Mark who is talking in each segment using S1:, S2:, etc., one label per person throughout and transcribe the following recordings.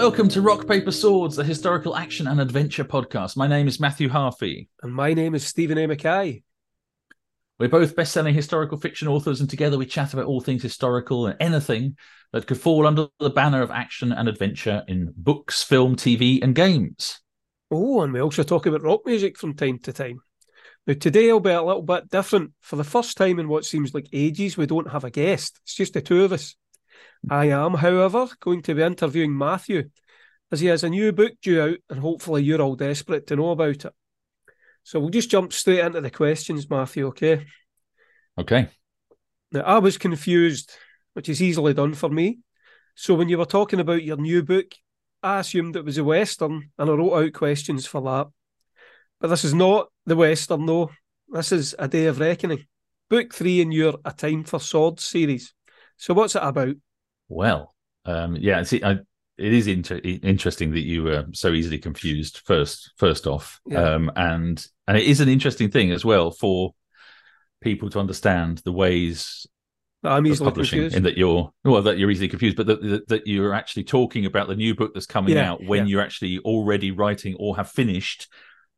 S1: Welcome to Rock Paper Swords, the historical action and adventure podcast. My name is Matthew Harffy.
S2: And my name is Steven A. McKay.
S1: We're both best selling historical fiction authors, and together we chat about all things historical and anything that could fall under the banner of action and adventure in books, film, TV, and games.
S2: Oh, and we also talk about rock music from time to time. Now, today will be a little bit different. For the first time in what seems like ages, we don't have a guest. It's just the two of us. I am, however, going to be interviewing Matthew as he has a new book due out, and hopefully you're all desperate to know about it. So we'll just jump straight into the questions, Matthew, okay?
S1: Okay.
S2: Now, I was confused, which is easily done for me. So when you were talking about your new book, I assumed it was a Western, and I wrote out questions for that. But this is not the Western, though. This is A Day of Reckoning, book three in your A Time for Swords series. So what's it about?
S1: Well, um, yeah, see, I, it is inter- interesting that you were so easily confused. First, first off,
S2: Yeah.
S1: um, and and it is an interesting thing as well for people to understand the ways
S2: I'm easily
S1: publishing
S2: confused.
S1: in that you're well that you're easily confused, but that, that that you're actually talking about the new book that's coming
S2: Yeah,
S1: out when
S2: yeah.
S1: you're actually already writing or have finished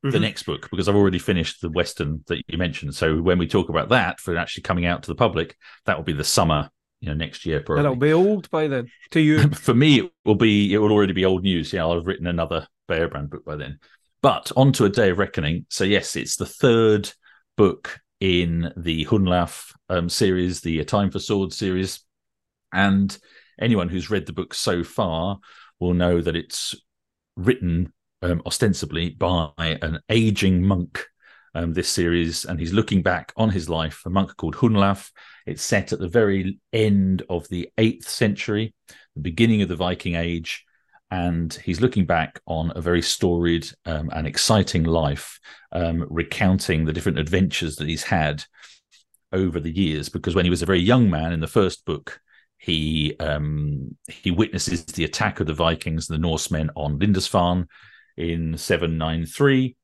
S1: the
S2: Mhm.
S1: next book because I've already finished the Western that you mentioned. So when we talk about that for actually coming out to the public, that will be the summer, you know, next year
S2: And
S1: probably.
S2: it'll be old by then to you.
S1: for me, it will be it will already be old news. Yeah, I'll have written another Beobrand book by then. But on to a day of reckoning. So yes, it's the third book in the Hunlaf um, series, the A Time for Swords series, and anyone who's read the book so far will know that it's written um, ostensibly by an aging monk. Um, this series, and he's looking back on his life. A monk called Hunlaf. It's set at the very end of the eighth century, the beginning of the Viking Age, and he's looking back on a very storied um, and exciting life, um, recounting the different adventures that he's had over the years. Because when he was a very young man in the first book, he um, he witnesses the attack of the Vikings, the Norsemen, on Lindisfarne in 793,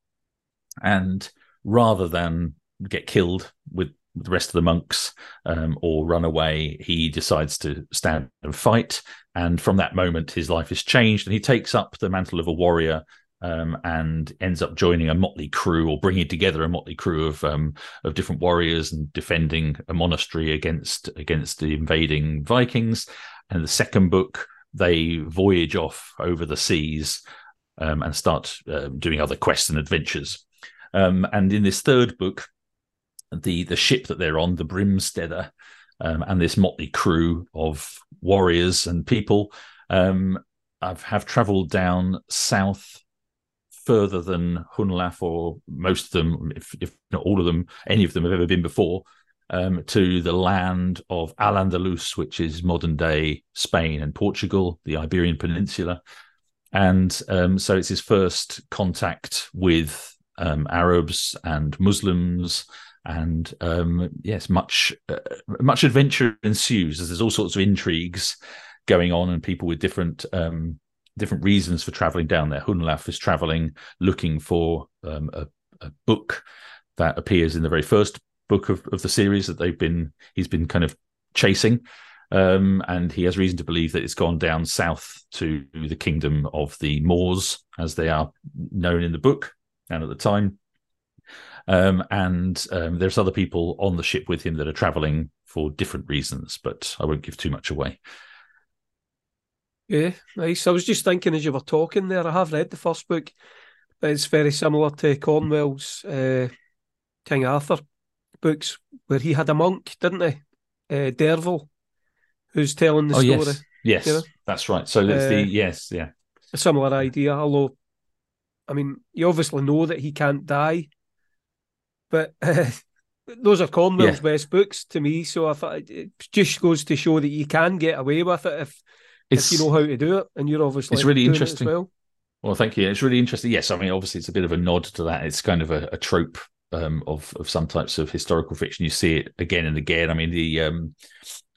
S1: and rather than get killed with the rest of the monks um, or run away, he decides to stand and fight. And from that moment, his life is changed, and he takes up the mantle of a warrior um, and ends up joining a motley crew or bringing together a motley crew of um, of different warriors and defending a monastery against against the invading Vikings. And the second book, they voyage off over the seas um, and start uh, doing other quests and adventures. Um, and in this third book, the the ship that they're on, the Brimsteder, um, and this motley crew of warriors and people um, have, have travelled down south further than Hunlaf, or most of them, if, if not all of them, any of them have ever been before, um, to the land of Al Andalus, which is modern day Spain and Portugal, the Iberian Peninsula. And um, so it's his first contact with um, Arabs and Muslims and um, yes, much uh, much adventure ensues as there's all sorts of intrigues going on and people with different um, different reasons for traveling down there. Hunlaf is traveling looking for um, a, a book that appears in the very first book of, of the series that they've been he's been kind of chasing. Um, and he has reason to believe that it's gone down south to the kingdom of the Moors, as they are known in the book and at the time. Um, and um, there's other people on the ship with him that are traveling for different reasons, but I won't give too much away.
S2: Yeah, nice. I was just thinking as you were talking there, I have read the first book. It's very similar to Cornwell's uh, King Arthur books, where he had a monk, didn't he? Uh, Derfel, who's telling the
S1: oh
S2: story.
S1: yes, yes,
S2: you know?
S1: that's right. So that's
S2: Uh,
S1: the yes, yeah,
S2: A similar idea, although, I mean, you obviously know that he can't die, but uh, those are Cornwell's
S1: Yeah.
S2: best books to me. So I thought it just goes to show that you can get away with it if,
S1: it's
S2: if you know how to do it, and you're obviously
S1: it's really
S2: doing it as
S1: interesting.
S2: well.
S1: Well, thank you. It's really interesting. Yes, I mean, obviously, it's a bit of a nod to that. It's kind of a, a trope um, of of some types of historical fiction. You see it again and again. I mean, the um,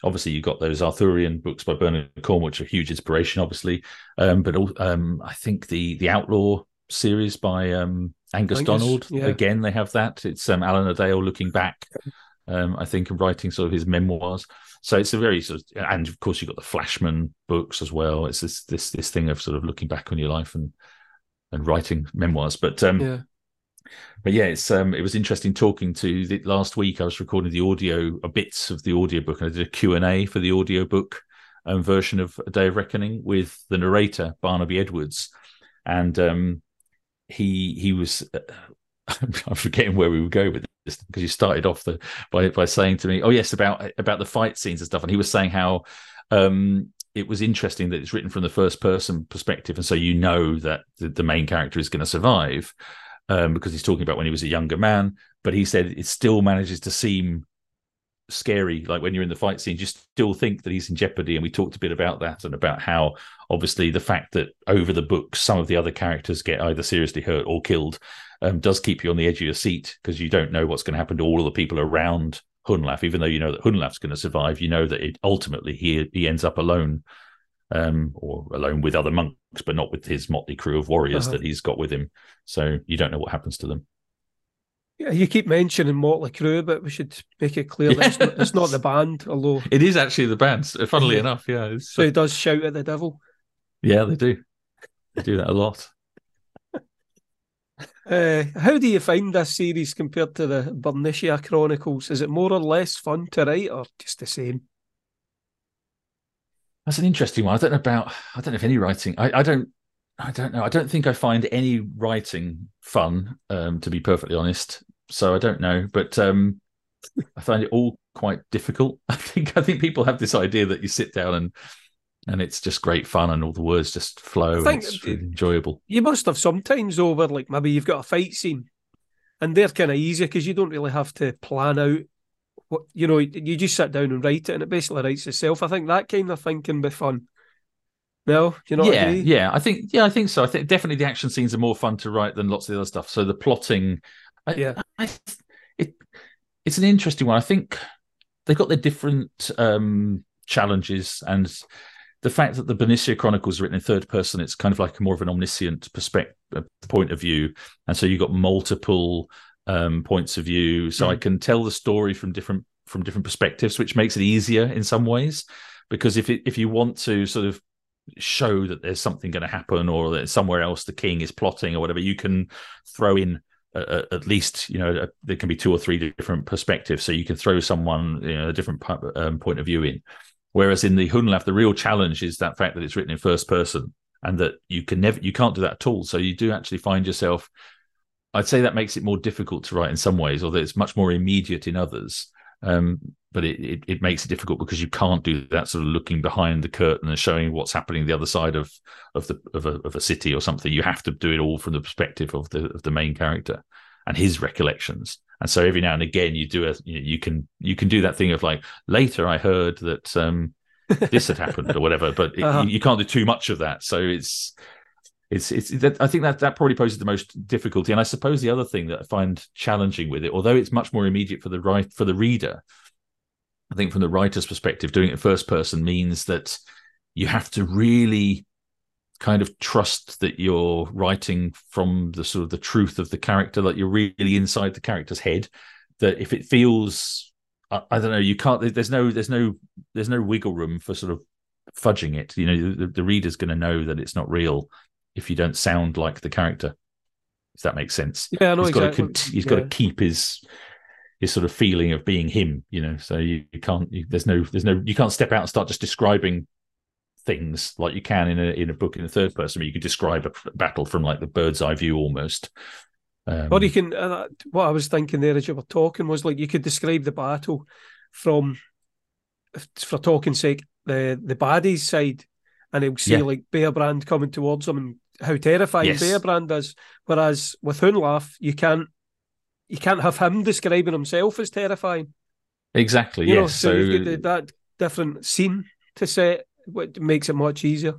S1: obviously you've got those Arthurian books by Bernard Cornwell, which are a huge inspiration, obviously. Um, but um, I think the the Outlaw series by um, Angus,
S2: Angus,
S1: Donald.
S2: yeah.
S1: Again, they have that. It's um, Alan Adale looking back. Um, I think and writing sort of his memoirs. So it's a very sort of, and of course you've got the Flashman books as well. It's this this this thing of sort of looking back on your life and and writing memoirs. But um,
S2: yeah.
S1: but yeah, it's um, it was interesting talking to the last week. I was recording the audio, a bits of the audiobook, and I did a Q and A for the audiobook um, version of A Day of Reckoning with the narrator Barnaby Edwards, and um, he he was. Uh, I'm forgetting where we would go with this because you started off the by by saying to me, "Oh yes, about about the fight scenes and stuff," and he was saying how um, it was interesting that it's written from the first person perspective, and so you know that the, the main character is going to survive um, because he's talking about when he was a younger man. But he said it still manages to seem scary. Like when you're in the fight scenes, you still think that he's in jeopardy. And we talked a bit about that and about how obviously the fact that over the books some of the other characters get either seriously hurt or killed um, does keep you on the edge of your seat because you don't know what's going to happen to all of the people around Hunlaf. Even though you know that Hunlaf's going to survive, you know that it, ultimately he he ends up alone. Um, or alone with other monks, but not with his motley crew of warriors uh-huh. that he's got with him. So you don't know what happens to them.
S2: Yeah, you keep mentioning Motley Crue, but we should make it clear that it's not, it's not, the band, although
S1: it is actually the band. Funnily enough, yeah.
S2: so he does shout at the devil.
S1: Yeah, they do. They do that a lot.
S2: Uh, how do you find this series compared to the Bernicia Chronicles? Is it more or less fun to write, or just the same?
S1: That's an interesting one. I don't know about. I don't know if any writing. I, I don't. I don't know. I don't think I find any writing fun, um, to be perfectly honest so I don't know, but um, I find it all quite difficult. I think I think people have this idea that you sit down and and it's just great fun and all the words just flow. I think it's really enjoyable.
S2: You must have sometimes over like maybe you've got a fight scene, and they're kind of easy because you don't really have to plan out. What you know, you just sit down and write it, and it basically writes itself. I think that kind of thing can be fun. No, you know.
S1: Yeah, yeah. I think yeah, I think so. I think definitely the action scenes are more fun to write than lots of the other stuff. So the plotting I,
S2: yeah,
S1: I, it it's an interesting one. I think they've got their different um, challenges, and the fact that the Bernicia Chronicles are written in third person, it's kind of like more of an omniscient perspective uh, point of view, and so you've got multiple um, points of view. So mm. I can tell the story from different from different perspectives, which makes it easier in some ways. Because if it, if you want to sort of show that there's something going to happen or that somewhere else the king is plotting or whatever, you can throw in uh, at least you know there can be two or three different perspectives. So you can throw someone you know a different um, point of view in. Whereas in the hunlaf the real challenge is that fact that it's written in first person and that you can never you can't do that at all. So you do actually find yourself i'd say that makes it more difficult to write in some ways although it's much more immediate in others. Um, but it, it, it makes it difficult because you can't do that sort of looking behind the curtain and showing what's happening the other side of of the of a, of a city or something. You have to do it all from the perspective of the of the main character and his recollections. And so every now and again, you do a you, know, you can you can do that thing of like later I heard that um, this had happened or whatever, but it, uh-huh. you, you can't do too much of that. So it's it's it's that, I think that that probably poses the most difficulty. And I suppose the other thing that I find challenging with it, although it's much more immediate for the right for the reader, I think from the writer's perspective, doing it first person means that you have to really kind of trust that you're writing from the sort of the truth of the character, that you're really inside the character's head. That if it feels, I, I don't know, you can't. There's no, there's no, there's no wiggle room for sort of fudging it. You know, the, the reader's going to know that it's not real if you don't sound like the character. If that makes sense.
S2: Yeah, I know
S1: he's
S2: exactly.
S1: Got to, he's
S2: yeah.
S1: got to keep his his sort of feeling of being him you know so you, you can't you, there's no there's no you can't step out and start just describing things like you can in a in a book in the third person you could describe a battle from like the bird's eye view almost
S2: um, or you can uh, what i was thinking there as you were talking was like you could describe the battle from for talking sake the the baddies side and he'll see yeah. like Beobrand coming towards him and how terrifying yes. Beobrand is. Whereas with Hunlaf, you can't you can't have him describing himself as terrifying.
S1: Exactly. You yes. Know, so,
S2: so that different scene to set, which makes it much easier.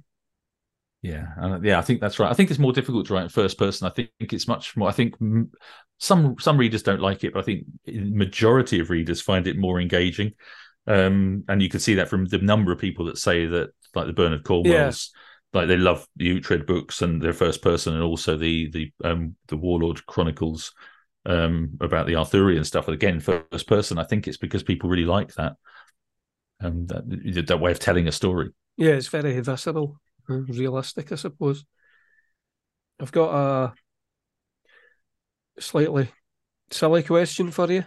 S1: Yeah, uh, yeah, I think that's right. I think it's more difficult to write in first person. I think it's much more. I think some some readers don't like it, but I think majority of readers find it more engaging. Um, and you can see that from the number of people that say that, like the Bernard Cornwells, yeah. like they love the Uhtred books and their first person, and also the the um the Warlord Chronicles um, about the Arthurian stuff. Again, first person, I think it's because people really like that. um, that that way of telling a story.
S2: Yeah, it's very visceral, realistic, I suppose. I've got a slightly silly question for you.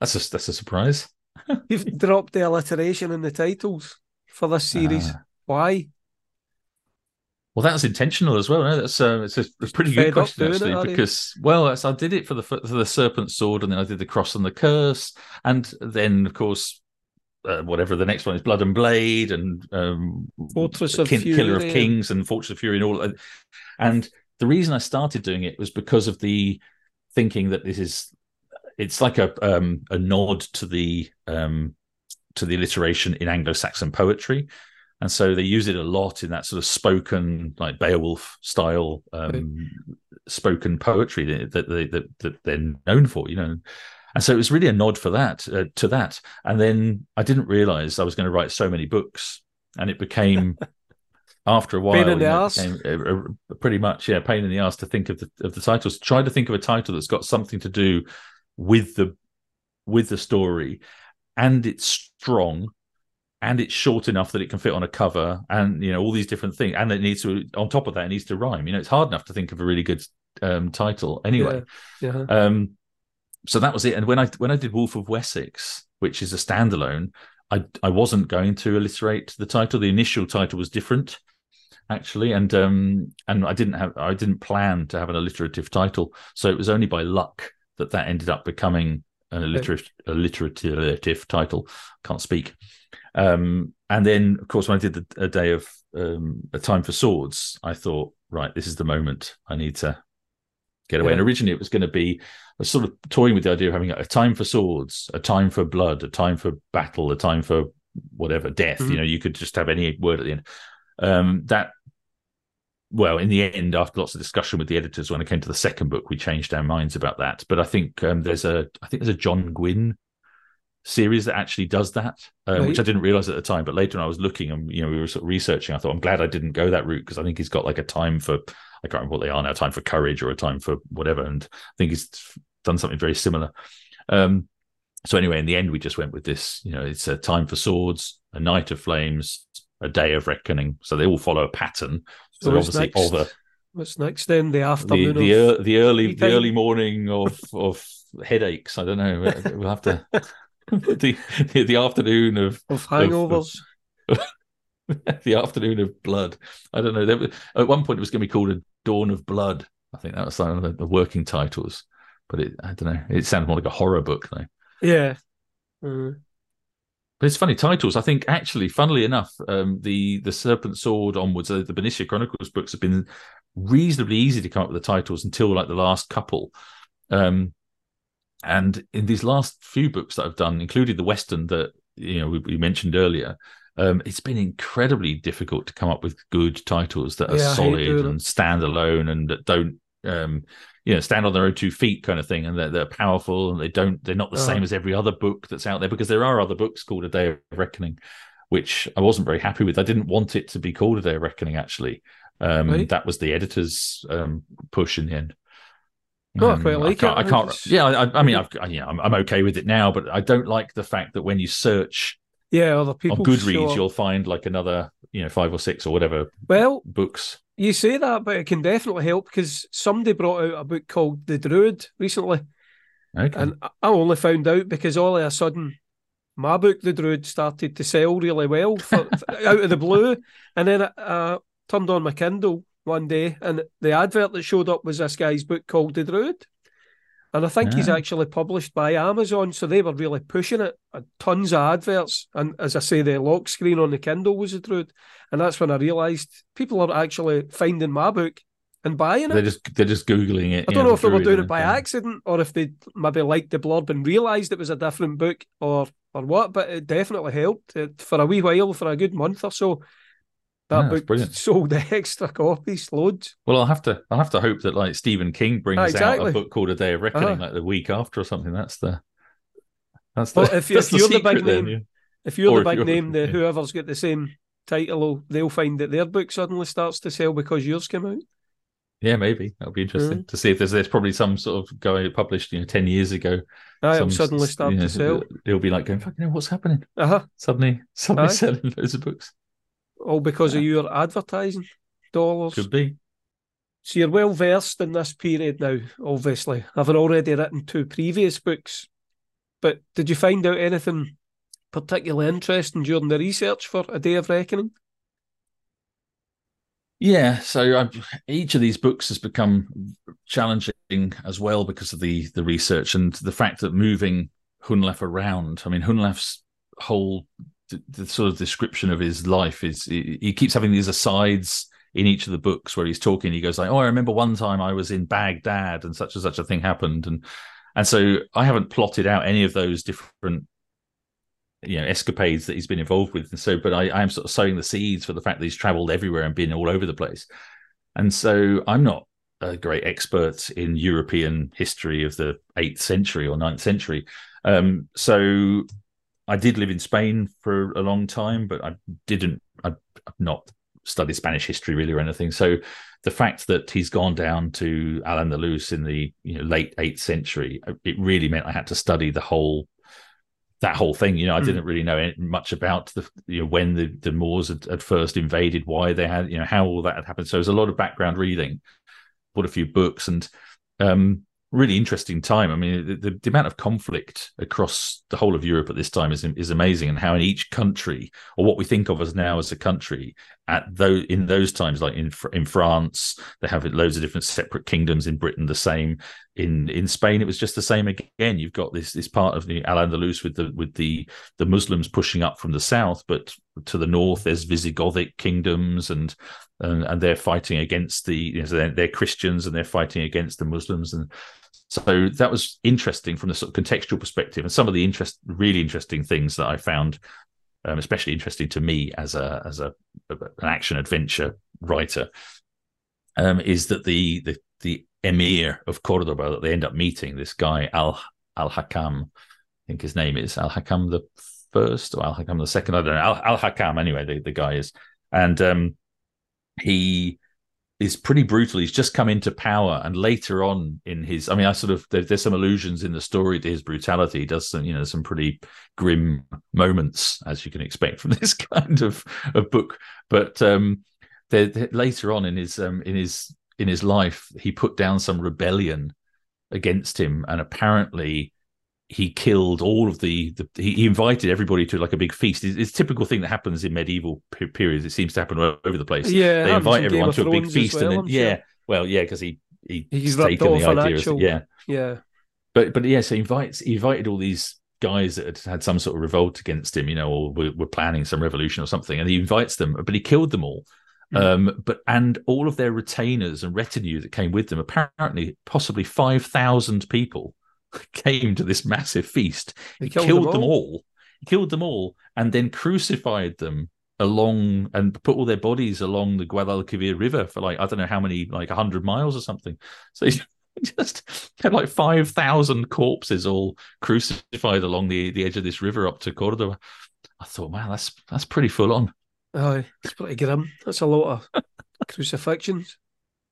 S1: That's a that's a surprise.
S2: You've dropped the alliteration in the titles for this series.
S1: Ah.
S2: Why?
S1: Well, that's intentional as well. No? That's uh, it's a, pretty good question actually, because well, I did it for the for the serpent sword, and then I did the cross and the curse, and then of course, uh, whatever the next one is, blood and blade, and um,
S2: Fortress of
S1: Kin- Killer of Kings, and Fortress of Fury, and all. And the reason I started doing it was because of the thinking that this is it's like a um, a nod to the um, to the alliteration in Anglo-Saxon poetry, and so they use it a lot in that sort of spoken, like Beowulf style, um, spoken poetry that, they, that that they're known for, you know. And so it was really a nod for that uh, to that. And then I didn't realize I was going to write so many books, and it became. After a while,
S2: Pain in the
S1: you know, it
S2: arse.
S1: became a- a- pretty much, yeah, pain in the ass to think of the of the titles. Try to think of a title that's got something to do with the with the story, and it's strong, and it's short enough that it can fit on a cover, and you know all these different things, and it needs to. On top of that, it needs to rhyme. You know, it's hard enough to think of a really good um, title anyway.
S2: Yeah.
S1: Um, so that was it. And when I when I did Wolf of Wessex, which is a standalone, I I wasn't going to alliterate the title. The initial title was different, actually, and um and I didn't have I didn't plan to have an alliterative title. So it was only by luck that that ended up becoming an alliterative alliterative title. Can't speak. Um, and then, of course, when I did the, a day of um, a time for swords, I thought, right, this is the moment. I need to get away.
S2: Yeah.
S1: And originally, it was going to be was sort of toying with the idea of having a time for swords, a time for blood, a time for battle, a time for whatever death.
S2: Mhm.
S1: You know, you could just have any word at the end. Um, that well, in the end, after lots of discussion with the editors, when I came to the second book, we changed our minds about that. But I think um, there's a I think there's a John Gwynne series that actually does that, um, which I didn't realize at the time. But later, when I was looking and you know we were sort of researching. I thought I'm glad I didn't go that route because I think he's got like a time for I can't remember what they are now, time for courage or a time for whatever, and I think he's done something very similar. Um, so anyway, in the end, we just went with this. You know, it's a time for swords, a night of flames, a day of reckoning. So they all follow a pattern. So,
S2: what's
S1: obviously, all
S2: next?
S1: the
S2: What's next then? The
S1: the
S2: afternoon
S1: the,
S2: of
S1: ear- the early the early morning of of headaches. I don't know. We'll have to the the, the afternoon of
S2: of hangovers.
S1: the afternoon of blood. I don't know. There, at one point, it was going to be called a dawn of blood. I think that was one of the, working titles. But it, I don't know. It sounded more like a horror book though.
S2: Yeah. Uh,
S1: But it's funny titles. I think actually, funnily enough, um, the the Serpent Sword onwards, uh, the Bernicia Chronicles books have been reasonably easy to come up with the titles until like the last couple. Um, and in these last few books that I've done, including the Western that you know we, we mentioned earlier, um, it's been incredibly difficult to come up with good titles that are
S2: Yeah,
S1: solid and stand alone and that don't um, you know stand on their own two feet kind of thing. And they're, they're powerful and they don't they're not the same as every other book that's out there because there are other books called a day of reckoning which i wasn't very happy with. I didn't want it to be called a day of reckoning actually. Um that was the editor's um push in the end
S2: Oh, I
S1: Um,
S2: quite like
S1: can't,
S2: it.
S1: I
S2: I
S1: can't.
S2: it's-
S1: Yeah, I, I mean, I've, know, I'm, I'm okay with it now, but I don't like the fact that when you search
S2: yeah, other people
S1: on Goodreads, you'll find like another, you know, five or six or whatever
S2: Well,
S1: books.
S2: you say that, but it can definitely help because somebody brought out a book called The Druid recently,
S1: Okay.
S2: and I- I only found out because all of a sudden my book, The Druid, started to sell really well for, out of the blue, and then I uh, turned on my Kindle one day, and the advert that showed up was this guy's book called The Druid. And I think he's
S1: Ah.
S2: actually published by Amazon, so they were really pushing it. Uh, Tons of adverts, and as I say, the lock screen on the Kindle was the truth. And that's when I realised people are actually finding my book and buying it.
S1: they're just they're just googling it.
S2: I don't know if they were doing it by accident or if they maybe liked the blurb and realised it was a different book or or what. But it definitely helped It- for a wee while, for a good month or so. That
S1: Yeah,
S2: book
S1: brilliant.
S2: sold extra copies, loads.
S1: Well, I'll have to I'll have to hope that like Stephen King brings
S2: Ah,
S1: out a book called A Day of Reckoning
S2: Uh-huh.
S1: like the week after or something. That's the that's the
S2: Well, if-
S1: that's
S2: if you're the big name. If you're
S1: Or
S2: the big
S1: you're-
S2: name, the
S1: yeah.
S2: whoever's got the same title, they'll find that their book suddenly starts to sell because yours came out.
S1: Yeah, maybe that'll be interesting to see if there's there's probably some sort of guy published you know ten years ago. Some
S2: suddenly start
S1: you know,
S2: to sell.
S1: It'll be like going fucking hell, what's happening?
S2: Uh huh.
S1: Suddenly, suddenly
S2: Aye.
S1: selling loads of books.
S2: All because of your advertising dollars.
S1: Could be.
S2: So you're well versed in this period now, obviously, having already written two previous books. But did you find out anything particularly interesting during the research for A Day of Reckoning?
S1: Yeah, so i each of these books has become challenging as well because of the the research and the fact that moving Hunlaf around. I mean, Hunlaf's whole the, sort of description of his life is he, he keeps having these asides in each of the books where he's talking. He goes like, "Oh, I remember one time I was in Baghdad and such and such a thing happened," and and so I haven't plotted out any of those different you know escapades that he's been involved with. And so but I, I am sort of sowing the seeds for the fact that he's traveled everywhere and been all over the place. And so i'm not a great expert in european history of the 8th century or 9th century. Um, so i did live in spain for a long time but i didn't i've not studied spanish history really or anything so the fact that he's gone down to al andalus in the you know late 8th century it really meant i had to study the whole that whole thing. You know, I
S2: Mm.
S1: didn't really know much about the you know when the the Moors had, had first invaded, why they had, you know, how all that had happened. So it was a lot of background reading. Bought a few books and um, really interesting time. I mean, the, the, the amount of conflict across the whole of Europe at this time is is amazing, and how in each country, or what we think of as now as a country, at those in those times, like in in France, they have loads of different separate kingdoms. In Britain, the same. In in Spain, it was just the same again. You've got this this part of the Al Andalus with the with the the Muslims pushing up from the south, but to the north there's Visigothic kingdoms and and, and they're fighting against the you know, they're, they're Christians and they're fighting against the Muslims and so that was interesting from the sort of contextual perspective and some of the interest really interesting things that I found um, especially interesting to me as a as a an action adventure writer um, is that the the the emir of Cordoba that they end up meeting this guy Al Al Hakam I think his name is Al Hakam the first or Al Hakam the second I don't know Al, Hakam anyway the, the guy is. And um he is pretty brutal. He's just come into power, and later on in his, I mean, I sort of there, there's some allusions in the story to his brutality. He does some, you know, some pretty grim moments, as you can expect from this kind of, of book. But um, there, there- later on in his um, in his in his life, he put down some rebellion against him, and apparently he killed all of the, the he, he invited everybody to like a big feast. It's, it's a typical thing that happens in medieval pe- periods. It seems to happen all over the place
S2: Yeah,
S1: they invite everyone to a big feast
S2: well,
S1: and then
S2: I'm sure.
S1: yeah well yeah because he, he
S2: He's
S1: taken the idea
S2: actual-
S1: yeah
S2: Yeah.
S1: but but yeah so he invites he invited all these guys that had had some sort of revolt against him you know or were, were planning some revolution or something and he invites them but he killed them all
S2: Mm.
S1: um but and all of their retainers and retinue that came with them apparently possibly 5000 people came to this massive feast
S2: He
S1: he
S2: killed
S1: killed,
S2: them
S1: them,
S2: all?
S1: all. He killed them all and then crucified them along and put all their bodies along the Guadalquivir River for like I don't know how many like 100 miles or something. So he just had like 5,000 corpses all crucified along the the edge of this river up to Cordoba. I thought, wow, that's that's pretty full on.
S2: Aye, it's pretty grim. That's a lot of crucifixions.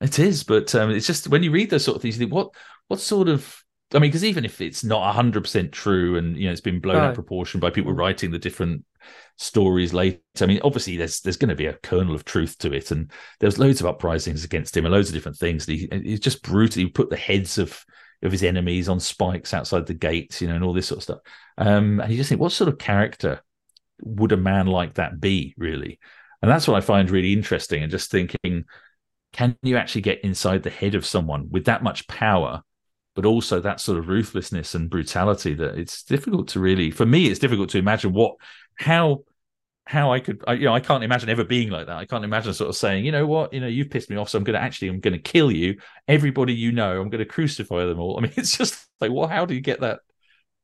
S1: It is, but um, it's just when you read those sort of things, you think, what what sort of I mean, because even if it's not hundred percent true, and you know it's been blown out of proportion by people
S2: Mm.
S1: writing the different stories later, I mean, obviously there's there's going to be a kernel of truth to it, and there's loads of uprisings against him and loads of different things. And he, he's just brutally put the heads of of his enemies on spikes outside the gates, you know, and all this sort of stuff. Um, and you just think, what sort of character would a man like that be, really? And that's what I find really interesting, and just thinking can you actually get inside the head of someone with that much power but also that sort of ruthlessness and brutality that it's difficult to really for me it's difficult to imagine what how how i could I, you know i can't imagine ever being like that. I can't imagine sort of saying you know what? You know you've pissed me off so i'm going to actually i'm going to kill you. Everybody you know i'm going to crucify them all. I mean it's just like well how do you get that?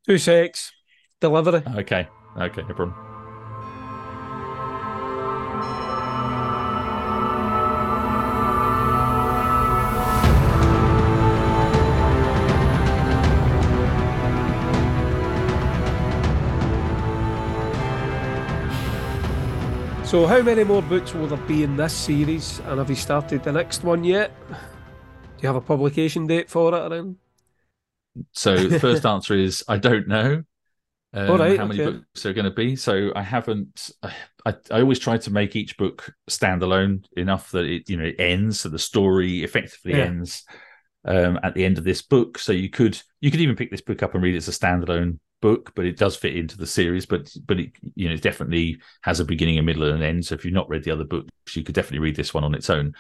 S2: Two sex. Delivery.
S1: okay. Okay no problem
S2: So, how many more books will there be in this series? And have you started the next one yet? Do you have a publication date for it anything?
S1: So the first answer is I don't know. Um,
S2: All right,
S1: how many
S2: okay.
S1: books are going to be? So I haven't. I, I always try to make each book standalone enough that it you know it ends, so the story effectively
S2: Yeah.
S1: ends um, at the end of this book. So you could you could even pick this book up and read it as a standalone book, but it does fit into the series. But but it you know it definitely has a beginning, a middle, and an end. So if you've not read the other books, you could definitely read this one on its own.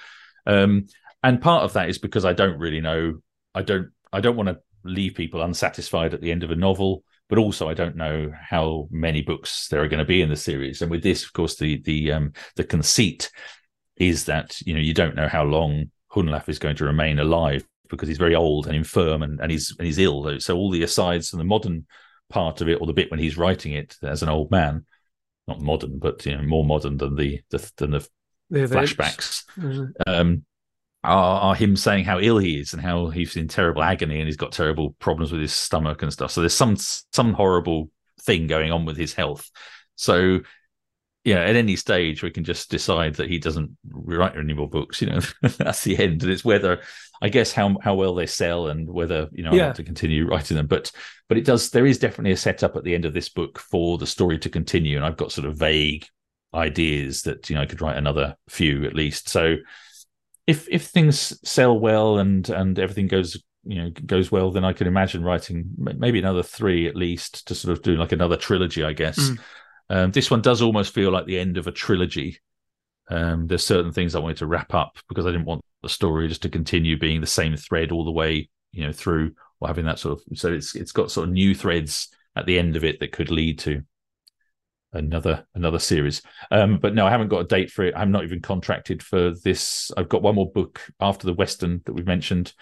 S1: Um, and part of that is because I don't really know. I don't. I don't want to leave people unsatisfied at the end of a novel, but also I don't know how many books there are going to be in the series. And with this, of course, the the um, the conceit is that you know you don't know how long Hunlaf is going to remain alive because he's very old and infirm and, and he's and he's ill. So all the asides and the modern part of it, or the bit when he's writing it as an old man, not modern, but you know more modern than the, the than the flashbacks
S2: Mhm.
S1: um, are, are him saying how ill he is and how he's in terrible agony and he's got terrible problems with his stomach and stuff. So there's some some horrible thing going on with his health. So yeah, at any stage we can just decide that he doesn't write any more books. You know, that's the end. And it's whether I guess how how well they sell and whether you know I
S2: Yeah.
S1: want to continue writing them. But but it does. There is definitely a setup at the end of this book for the story to continue, and I've got sort of vague ideas that you know I could write another few at least. So if if things sell well and and everything goes you know goes well, then I can imagine writing maybe another three at least to sort of do like another trilogy, I guess.
S2: Mm.
S1: Um, this one does almost feel like the end of a trilogy. Um, there's certain things I wanted to wrap up because I didn't want the story just to continue being the same thread all the way, you know, through or having that sort of. So it's it's got sort of new threads at the end of it that could lead to another another series. Um, but no, I haven't got a date for it. I'm not even contracted for this. I've got one more book after the Western that we've mentioned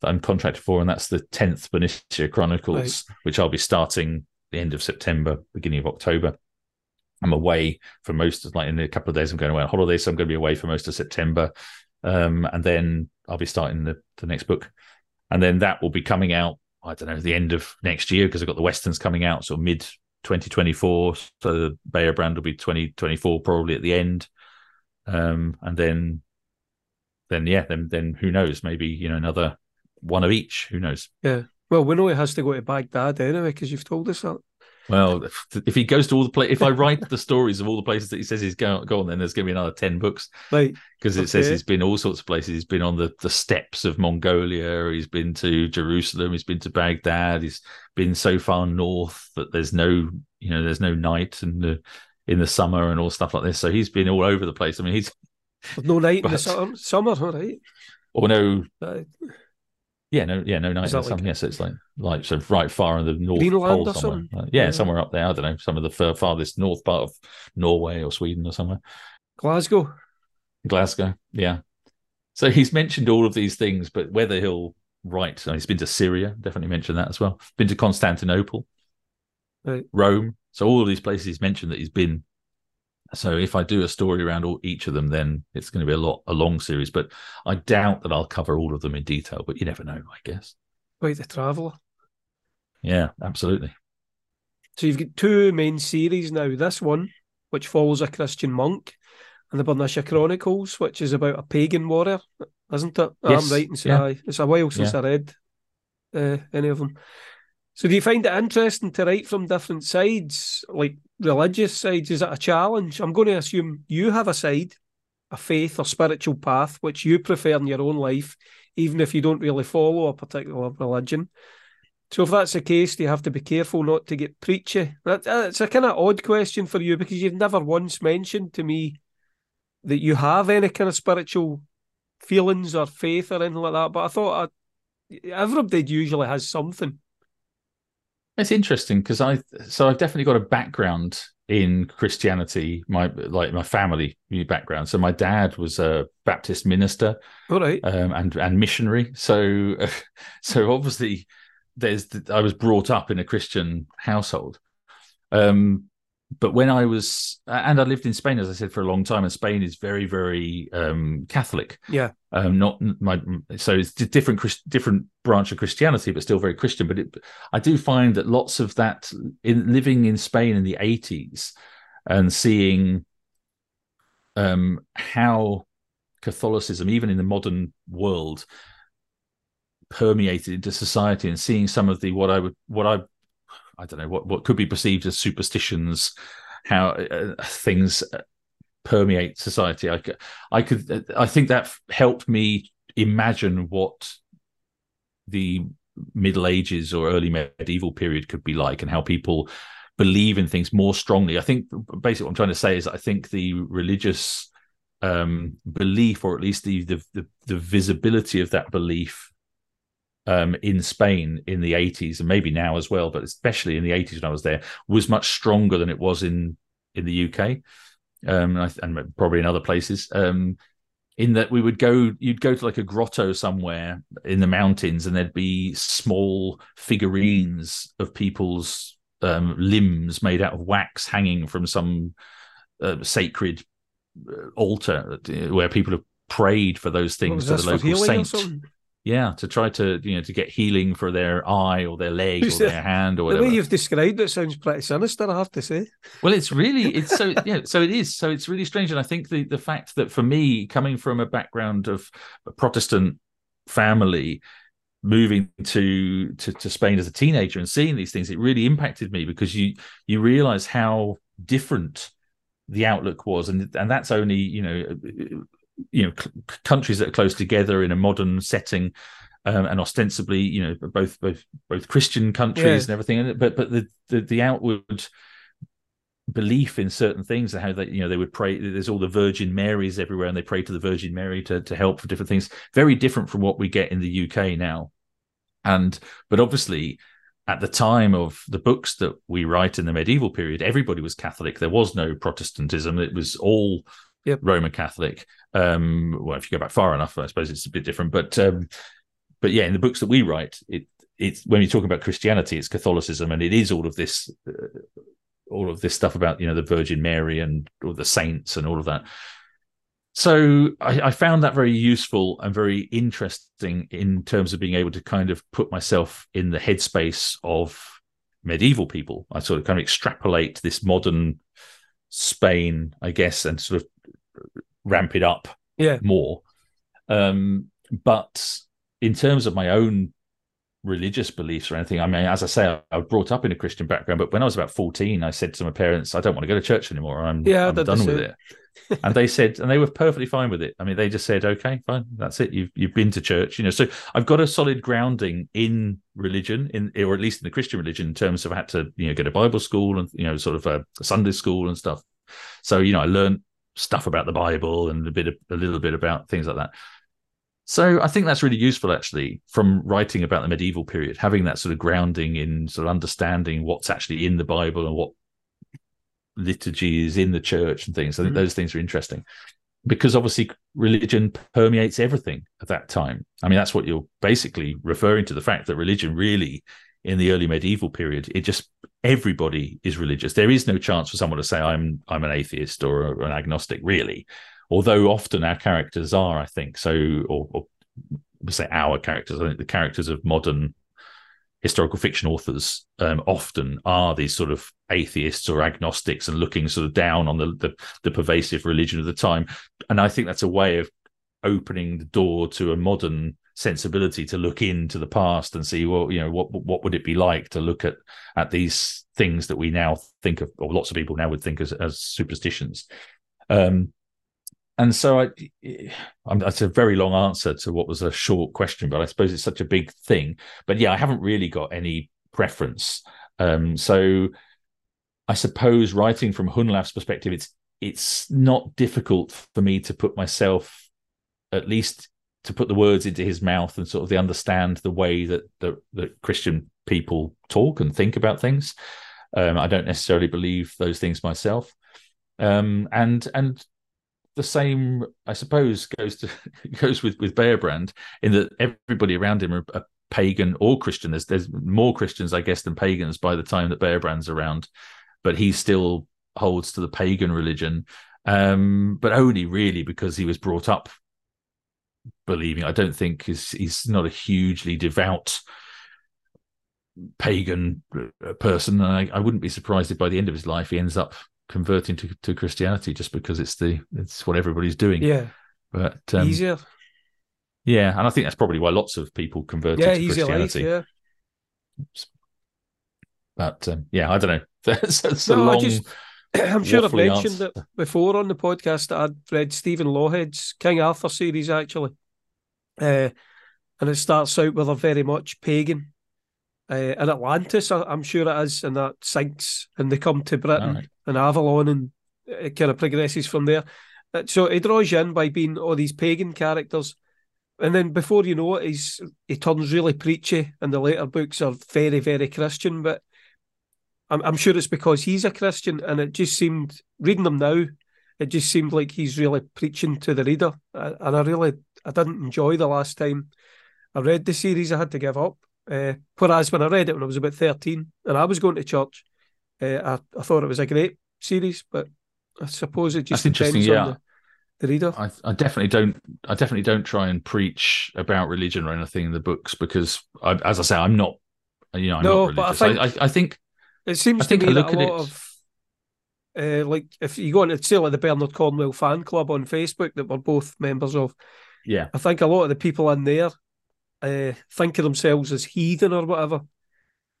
S1: that I'm contracted for, and that's the tenth Bernicia Chronicles, which I'll be starting the end of September, beginning of October. I'm away for most of like in a couple of days. I'm going away on holiday, so I'm going to be away for most of September, um, and then I'll be starting the the next book, and then that will be coming out. I don't know the end of next year because I've got the westerns coming out, so mid 2024. So the Beobrand will be 2024 probably at the end, um, and then then yeah, then then who knows? Maybe you know another one of each. Who knows? Yeah.
S2: Well, we know he has to go to Baghdad anyway because you've told us that.
S1: Well, if, if he goes to all the places, if I write the stories of all the places that he says he's gone, then there's going to be another 10 books because it says he's been all sorts of places. He's been on the, the steppes of Mongolia, he's been to Jerusalem, he's been to Baghdad, he's been so far north that there's no, you know, there's no night in the in the summer and all stuff like this. So he's been all over the place. I mean, he's
S2: no night in the summer, summer all right.
S1: or no,
S2: Uh,
S1: yeah, no, yeah, no night
S2: Is
S1: in
S2: that
S1: the summer.
S2: like-
S1: yes, it's like like so right far in the north pole
S2: or
S1: somewhere.
S2: something?
S1: Uh, yeah,
S2: Yeah.
S1: somewhere up there. I don't know, some of the far, farthest north part of Norway or Sweden or somewhere.
S2: Glasgow.
S1: Glasgow. Yeah. So he's mentioned all of these things, but whether he'll write, he's been to Syria, definitely mentioned that as well. Been to Constantinople,
S2: Right.
S1: Rome. So all of these places he's mentioned that he's been. So if I do a story around all, each of them, then it's going to be a lot a long series. But I doubt that I'll cover all of them in detail. But you never know, I guess.
S2: Quite the traveller.
S1: Yeah, absolutely.
S2: So you've got two main series now. This one, which follows a Christian monk, and the Bernicia Chronicles, which is about a pagan warrior, isn't it?
S1: Yes,
S2: I'm right. And say
S1: yeah.
S2: It's a while since I read uh, any of them. So do you find it interesting to write from different sides, like religious sides? Is it a challenge? I'm going to assume you have a side, a faith or spiritual path, which you prefer in your own life, even if you don't really follow a particular religion. So if that's the case, do you have to be careful not to get preachy? That, uh, it's a kind of odd question for you because you've never once mentioned to me that you have any kind of spiritual feelings or faith or anything like that. But I thought I, everybody usually has something.
S1: It's interesting because I so I've definitely got a background in Christianity, my like my family background. So my dad was a Baptist minister
S2: All right.
S1: um, and and missionary. So so obviously there's I was brought up in a Christian household. Um, but when I was and I lived in Spain, as I said, for a long time, and Spain is very very um, Catholic.
S2: Yeah.
S1: Um, not my so it's a different different branch of Christianity, but still very Christian. But it, I do find that lots of that in living in Spain in the eighties and seeing um, how Catholicism, even in the modern world, permeated into society and seeing some of the what I would what I I don't know what what could be perceived as superstitions, how uh, things permeate society. I could, I could I think that helped me imagine what the Middle Ages or early medieval period could be like and how people believe in things more strongly. I think basically what I'm trying to say is I think the religious um, belief, or at least the, the, the the visibility of that belief um, in Spain in the 80s and maybe now as well, but especially in the 80s when I was there, was much stronger than it was in in the UK um, and, and, probably in other places. Um, in that we would go, you'd go to like a grotto somewhere in the mountains, and there'd be small figurines of people's um, limbs made out of wax hanging from some uh, sacred uh, altar where people have prayed for those things to the local saint. Yeah, to try to you know to get healing for their eye or their leg or their hand or whatever.
S2: The way you've described it sounds pretty sinister, I have to say.
S1: Well, it's really it's so yeah, so it is. So it's really strange, and I think the the fact that for me, coming from a background of a Protestant family, moving to, to to Spain as a teenager and seeing these things, it really impacted me because you you realize how different the outlook was, and and that's only you know you know c- countries that are close together in a modern setting um, and ostensibly you know both both both christian countries yeah. and everything but but the, the, the outward belief in certain things how they you know they would pray there's all the virgin marys everywhere and they pray to the virgin mary to, to help for different things. Very different from what we get in the uk now. And but obviously at the time of the books that we write in the medieval period everybody was catholic. There was no protestantism. It was all yep. Roman Catholic. Um, well, if you go back far enough, I suppose it's a bit different. But um, but yeah, in the books that we write, it it's when you talk about Christianity, it's Catholicism, and it is all of this, uh, all of this stuff about you know the Virgin Mary and all the saints and all of that. So I, I, found that very useful and very interesting in terms of being able to kind of put myself in the headspace of medieval people. I sort of kind of extrapolate this modern Spain, I guess, and sort of ramp it up
S2: yeah.
S1: more. Um, but in terms of my own religious beliefs or anything, I mean, as I say, I was brought up in a Christian background, but when I was about 14, I said to my parents, I don't want to go to church anymore. I'm, yeah, I'm done with it. and they said, and they were perfectly fine with it. I mean, they just said, okay, fine, that's it. You've you've been to church, you know. So I've got a solid grounding in religion, in or at least in the Christian religion, in terms of I had to, you know, go to Bible school and you know, sort of a Sunday school and stuff. So you know, I learned stuff about the Bible and a bit of, a little bit about things like that. So I think that's really useful actually from writing about the medieval period, having that sort of grounding in sort of understanding what's actually in the Bible and what liturgy is in the church and things. I think mm-hmm. those things are interesting because obviously religion permeates everything at that time. I mean, that's what you're basically referring to the fact that religion really in the early medieval period, it just everybody is religious. There is no chance for someone to say I'm I'm an atheist or an agnostic, really. Although often our characters are, I think, so or, or say our characters. I think the characters of modern historical fiction authors um, often are these sort of atheists or agnostics and looking sort of down on the, the, the pervasive religion of the time. And I think that's a way of opening the door to a modern sensibility to look into the past and see well you know what what would it be like to look at at these things that we now think of or lots of people now would think as, as superstitions um and so I, I'm, that's a very long answer to what was a short question, but I suppose it's such a big thing. But yeah, I haven't really got any preference. Um, so I suppose writing from Hunlaf's perspective, it's it's not difficult for me to put myself, at least to put the words into his mouth and sort of the understand the way that the, that Christian people talk and think about things. Um, I don't necessarily believe those things myself, um, and and the same, I suppose, goes to goes with with Beobrand in that everybody around him are, are pagan or Christian. There's there's more Christians, I guess, than pagans by the time that Beobrand's around, but he still holds to the pagan religion, um, but only really because he was brought up believing. I don't think he's he's not a hugely devout pagan uh, person. And I, I wouldn't be surprised if by the end of his life he ends up converting to, to Christianity just because it's the it's what everybody's doing.
S2: Yeah,
S1: but um,
S2: easier.
S1: Yeah, and I think that's probably why lots of people converted
S2: Yeah,
S1: to
S2: easy life.
S1: Christianity.
S2: Yeah.
S1: But um, yeah, I don't know. That's, that's a
S2: No, I just, I'm sure I've mentioned
S1: answer.
S2: it before on the podcast that I'd read Stephen Lawhead's King Arthur series actually. Uh, and it starts out with a very much pagan. Uh, in Atlantis, I, I'm sure it is, and that sinks, and they come to Britain
S1: Alright.
S2: and Avalon, and it kind of progresses from there. Uh, So he draws you in by being all these pagan characters, and then before you know it, he's he turns really preachy, and the later books are very, very Christian. But I'm, I'm sure it's because he's a Christian, and it just seemed reading them now, it just seemed like he's really preaching to the reader, and I really I didn't enjoy the last time I read the series. I had to give up. Uh, whereas when I read it when I was about thirteen and I was going to church, uh, I, I thought it was a great series, but I suppose it just
S1: That's interesting,
S2: depends on
S1: yeah.
S2: the, the reader.
S1: I, I definitely don't. I definitely don't try and preach about religion or anything in the books because, I, as I say, I'm not. You know, I'm
S2: No,
S1: not
S2: but I
S1: religious. I,
S2: think-
S1: I, I think
S2: It seems
S1: I
S2: to
S1: think
S2: me
S1: I
S2: that a lot
S1: it-
S2: of uh, like if you go on to say like the Bernard Cornwell fan club on Facebook that we're both members of,
S1: yeah,
S2: I think a lot of the people in there uh, think of themselves as heathen or whatever.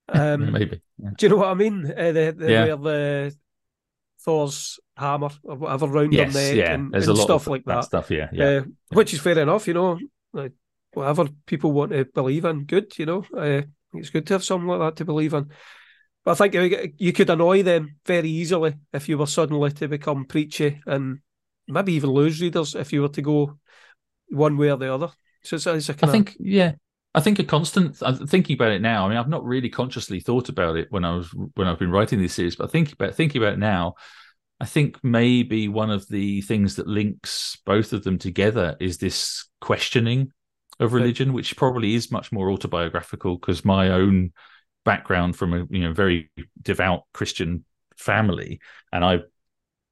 S2: Um,
S1: maybe. Yeah.
S2: do you know what I mean? Uh, they they
S1: Yeah.
S2: wear the Thor's hammer or whatever round
S1: Yes,
S2: their neck
S1: yeah.
S2: and,
S1: There's
S2: and
S1: a lot
S2: stuff like
S1: that,
S2: that.
S1: stuff. Yeah, yeah.
S2: Uh, which is fair enough, you know. Like whatever people want to believe in, good, you know. Uh, it's good to have something like that to believe in. But I think you- you could annoy them very easily if you were suddenly to become preachy and maybe even lose readers if you were to go one way or the other. So it's, it's a
S1: I
S2: kind
S1: think, yeah, I think a constant. I'm thinking about it now. I mean, I've not really consciously thought about it when I was when I've been writing these series, but thinking about thinking about it now, I think maybe one of the things that links both of them together is this questioning of religion, which probably is much more autobiographical because my own background from a you know very devout Christian family, and I.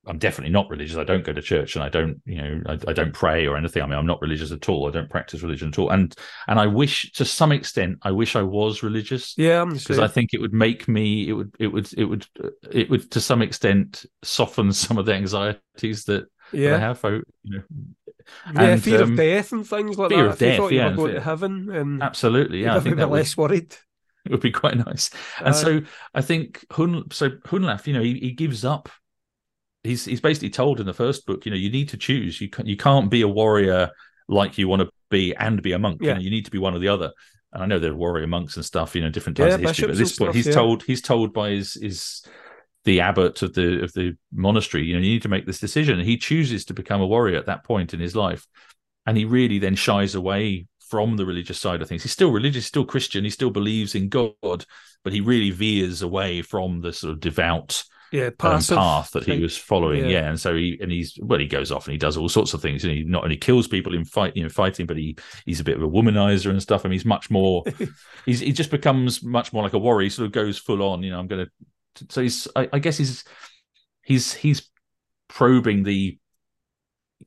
S1: I'm definitely not religious. I don't go to church, and I don't, you know, I, I don't pray or anything. I mean, I'm not religious at all. I don't practice religion at all. And and I wish, to some extent, I wish I was religious
S2: Yeah,
S1: because. I think it would make me, it would, it would, it would, it would, to some extent, soften some of the anxieties that, that I have. I, you know,
S2: yeah,
S1: and,
S2: fear
S1: um,
S2: of death and things like
S1: fear
S2: that.
S1: of
S2: if you
S1: death,
S2: thought you
S1: yeah,
S2: were going
S1: fear-
S2: to heaven, and
S1: absolutely, yeah, I think that would,
S2: less worried.
S1: it would be quite nice. And so I think Hun, so Hunlaf, you know, he, he gives up. He's he's basically told in the first book, you know, you need to choose. You can, you can't be a warrior like you want to be and be a monk.
S2: Yeah.
S1: You know, you need to be one or the other. And I know there are warrior monks and stuff, you know, different times
S2: Yeah,
S1: of history. But at this point,
S2: stuff,
S1: he's
S2: yeah.
S1: told he's told by his his the abbot of the of the monastery, you know, you need to make this decision. And he chooses to become a warrior at that point in his life, and he really then shies away from the religious side of things. He's still religious, still Christian, he still believes in God, but he really veers away from the sort of devout
S2: Yeah,
S1: um, path that he was following.
S2: yeah.
S1: Yeah. and so he and he's well, he goes off and he does all sorts of things. And he not only kills people in fight, you know, fighting, but he he's a bit of a womanizer and stuff. I mean, he's much more. he's he just becomes much more like a warrior. He sort of goes full on. You know, I'm gonna. So he's. I, I guess he's he's he's probing the.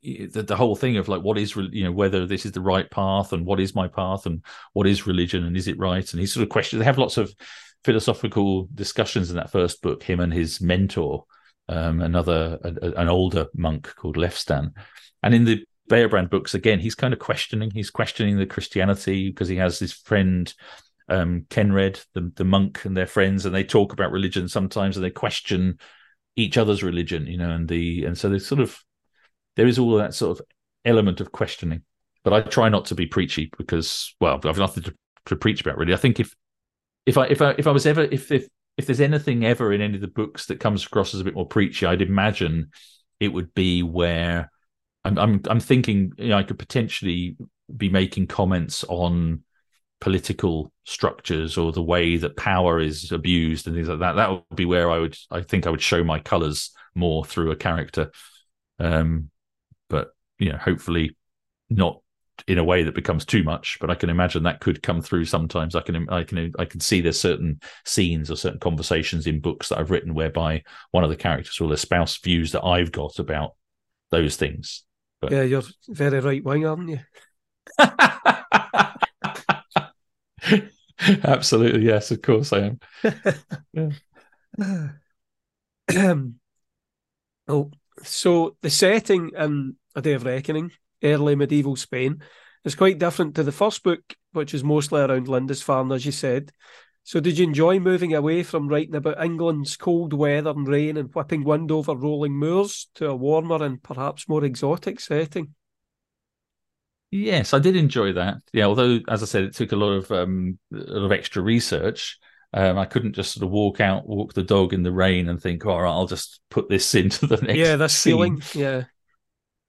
S1: The, the whole thing of like what is you know whether this is the right path and what is my path and what is religion and is it right and he sort of questions they have lots of philosophical discussions in that first book him and his mentor um, another a, an older monk called Leofstan. And in the Beobrand books, again, he's kind of questioning. He's questioning the Christianity because he has his friend um, Coenred, the the monk, and their friends, and they talk about religion sometimes, and they question each other's religion, you know, and the and so there's sort of there is all that sort of element of questioning. But I try not to be preachy because, well, I've nothing to, to preach about really. I think if if I if I if I was ever if if if there's anything ever in any of the books that comes across as a bit more preachy, I'd imagine it would be where I'm I'm I'm thinking you know, I could potentially be making comments on political structures or the way that power is abused and things like that. That would be where I would I think I would show my colours more through a character. Um but you know, hopefully not in a way that becomes too much but i can imagine that could come through sometimes. I can i can i can see there's certain scenes or certain conversations in books that i've written whereby one of the characters will espouse views that i've got about those things.
S2: Yeah, you're very right wing, aren't you?
S1: absolutely yes of course i am.
S2: Oh, so the setting in A Day of Reckoning, early medieval Spain, It's quite different to the first book, which is mostly around Lindisfarne, as you said. So, did you enjoy moving away from writing about England's cold weather and rain and whipping wind over rolling moors to a warmer and perhaps more exotic setting?
S1: Yes, I did enjoy that. Yeah, although as I said, it took a lot of um, a lot of extra research. Um, I couldn't just sort of walk out, walk the dog in the rain, and think, "All right, I'll just put this into the next."
S2: Yeah, that's feeling. Yeah.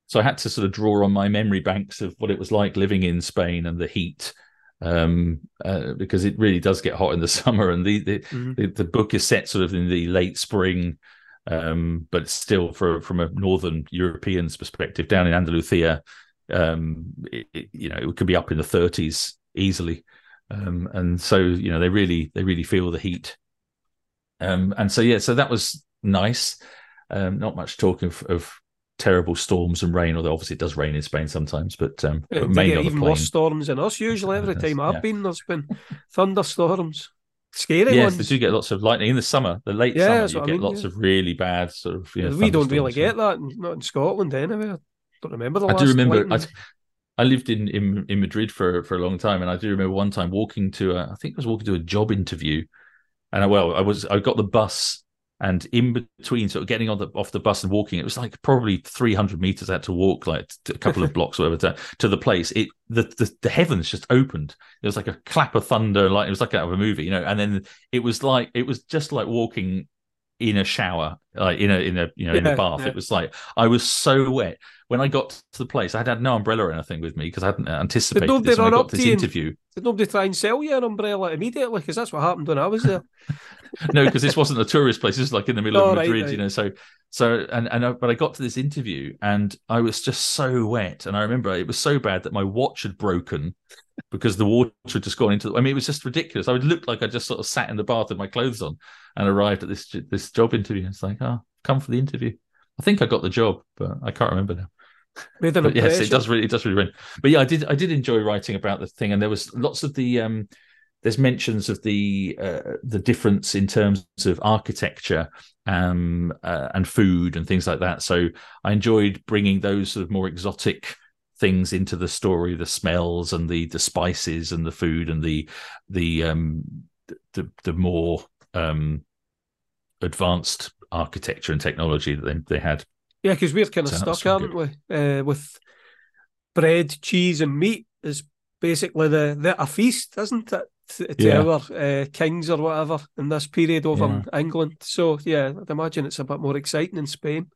S1: So I had to sort of draw on my memory banks of what it was like living in Spain and the heat, um, uh, because it really does get hot in the summer. And the the, mm-hmm. the, the book is set sort of in the late spring, um, but still for from a northern European's perspective, down in Andalusia, um, it, it, you know, it could be up in the 30s easily, um, and so you know they really they really feel the heat. Um, and so yeah, so that was nice. Um, not much talk of, of terrible storms and rain, although obviously it does rain in Spain sometimes, but, um,
S2: yeah,
S1: but
S2: mainly even worse storms than us. Usually, every time I've yeah. been, there's been thunderstorms. Scary
S1: yes,
S2: ones.
S1: they do get lots of lightning in the summer. The late
S2: yeah,
S1: summer, you get
S2: mean,
S1: lots of really bad sort of. You know,
S2: we don't really get that, not in Scotland anyway. I don't remember the
S1: I
S2: last.
S1: do remember.
S2: I,
S1: I lived in, in in Madrid for for a long time, and I do remember one time walking to a. I think I was walking to a job interview, and I, well, I was I got the bus and in between sort of getting on the off the bus and walking it was like probably 300 meters I had to walk like a couple of blocks or whatever to, to the place. It the, the, the heavens just opened. It was like a clap of thunder like it was like out of a movie you know and then it was like it was just like walking in a shower like in a in a you know in a bath
S2: yeah.
S1: it was like i was so wet when i got to the place i had no umbrella or anything with me because i hadn't uh, anticipated
S2: nobody
S1: this
S2: run
S1: i got
S2: up
S1: to
S2: to
S1: this interview
S2: Did nobody try and sell you an umbrella immediately? Because that's what happened when I was there.
S1: no, because this wasn't a tourist place. This is like in the middle
S2: Oh,
S1: of
S2: right,
S1: Madrid,
S2: right.
S1: you know. So, so and and I, but I got to this interview and I was just so wet, and I remember it was so bad that my watch had broken because the water had just gone into. The, I mean, it was just ridiculous. I would look like I just sort of sat in the bath with my clothes on and arrived at this this job interview. It's like, oh, come for the interview. I think I got the job, but I can't remember now. Yes,
S2: impression.
S1: it does really, it does really rain. But yeah, I did, I did enjoy writing about the thing, and there was lots of the, um, there's mentions of the, uh, the difference in terms of architecture, um, uh, and food and things like that. So I enjoyed bringing those sort of more exotic things into the story, the smells and the the spices and the food and the the um the the more um advanced architecture and technology that they, they had.
S2: Yeah, because we're kind of
S1: So
S2: stuck, aren't we? Uh, with bread, cheese, and meat is basically the, the a feast, isn't it? To, to
S1: Yeah.
S2: our uh, kings or whatever in this period over in England. So yeah, I'd imagine it's a bit more exciting in Spain.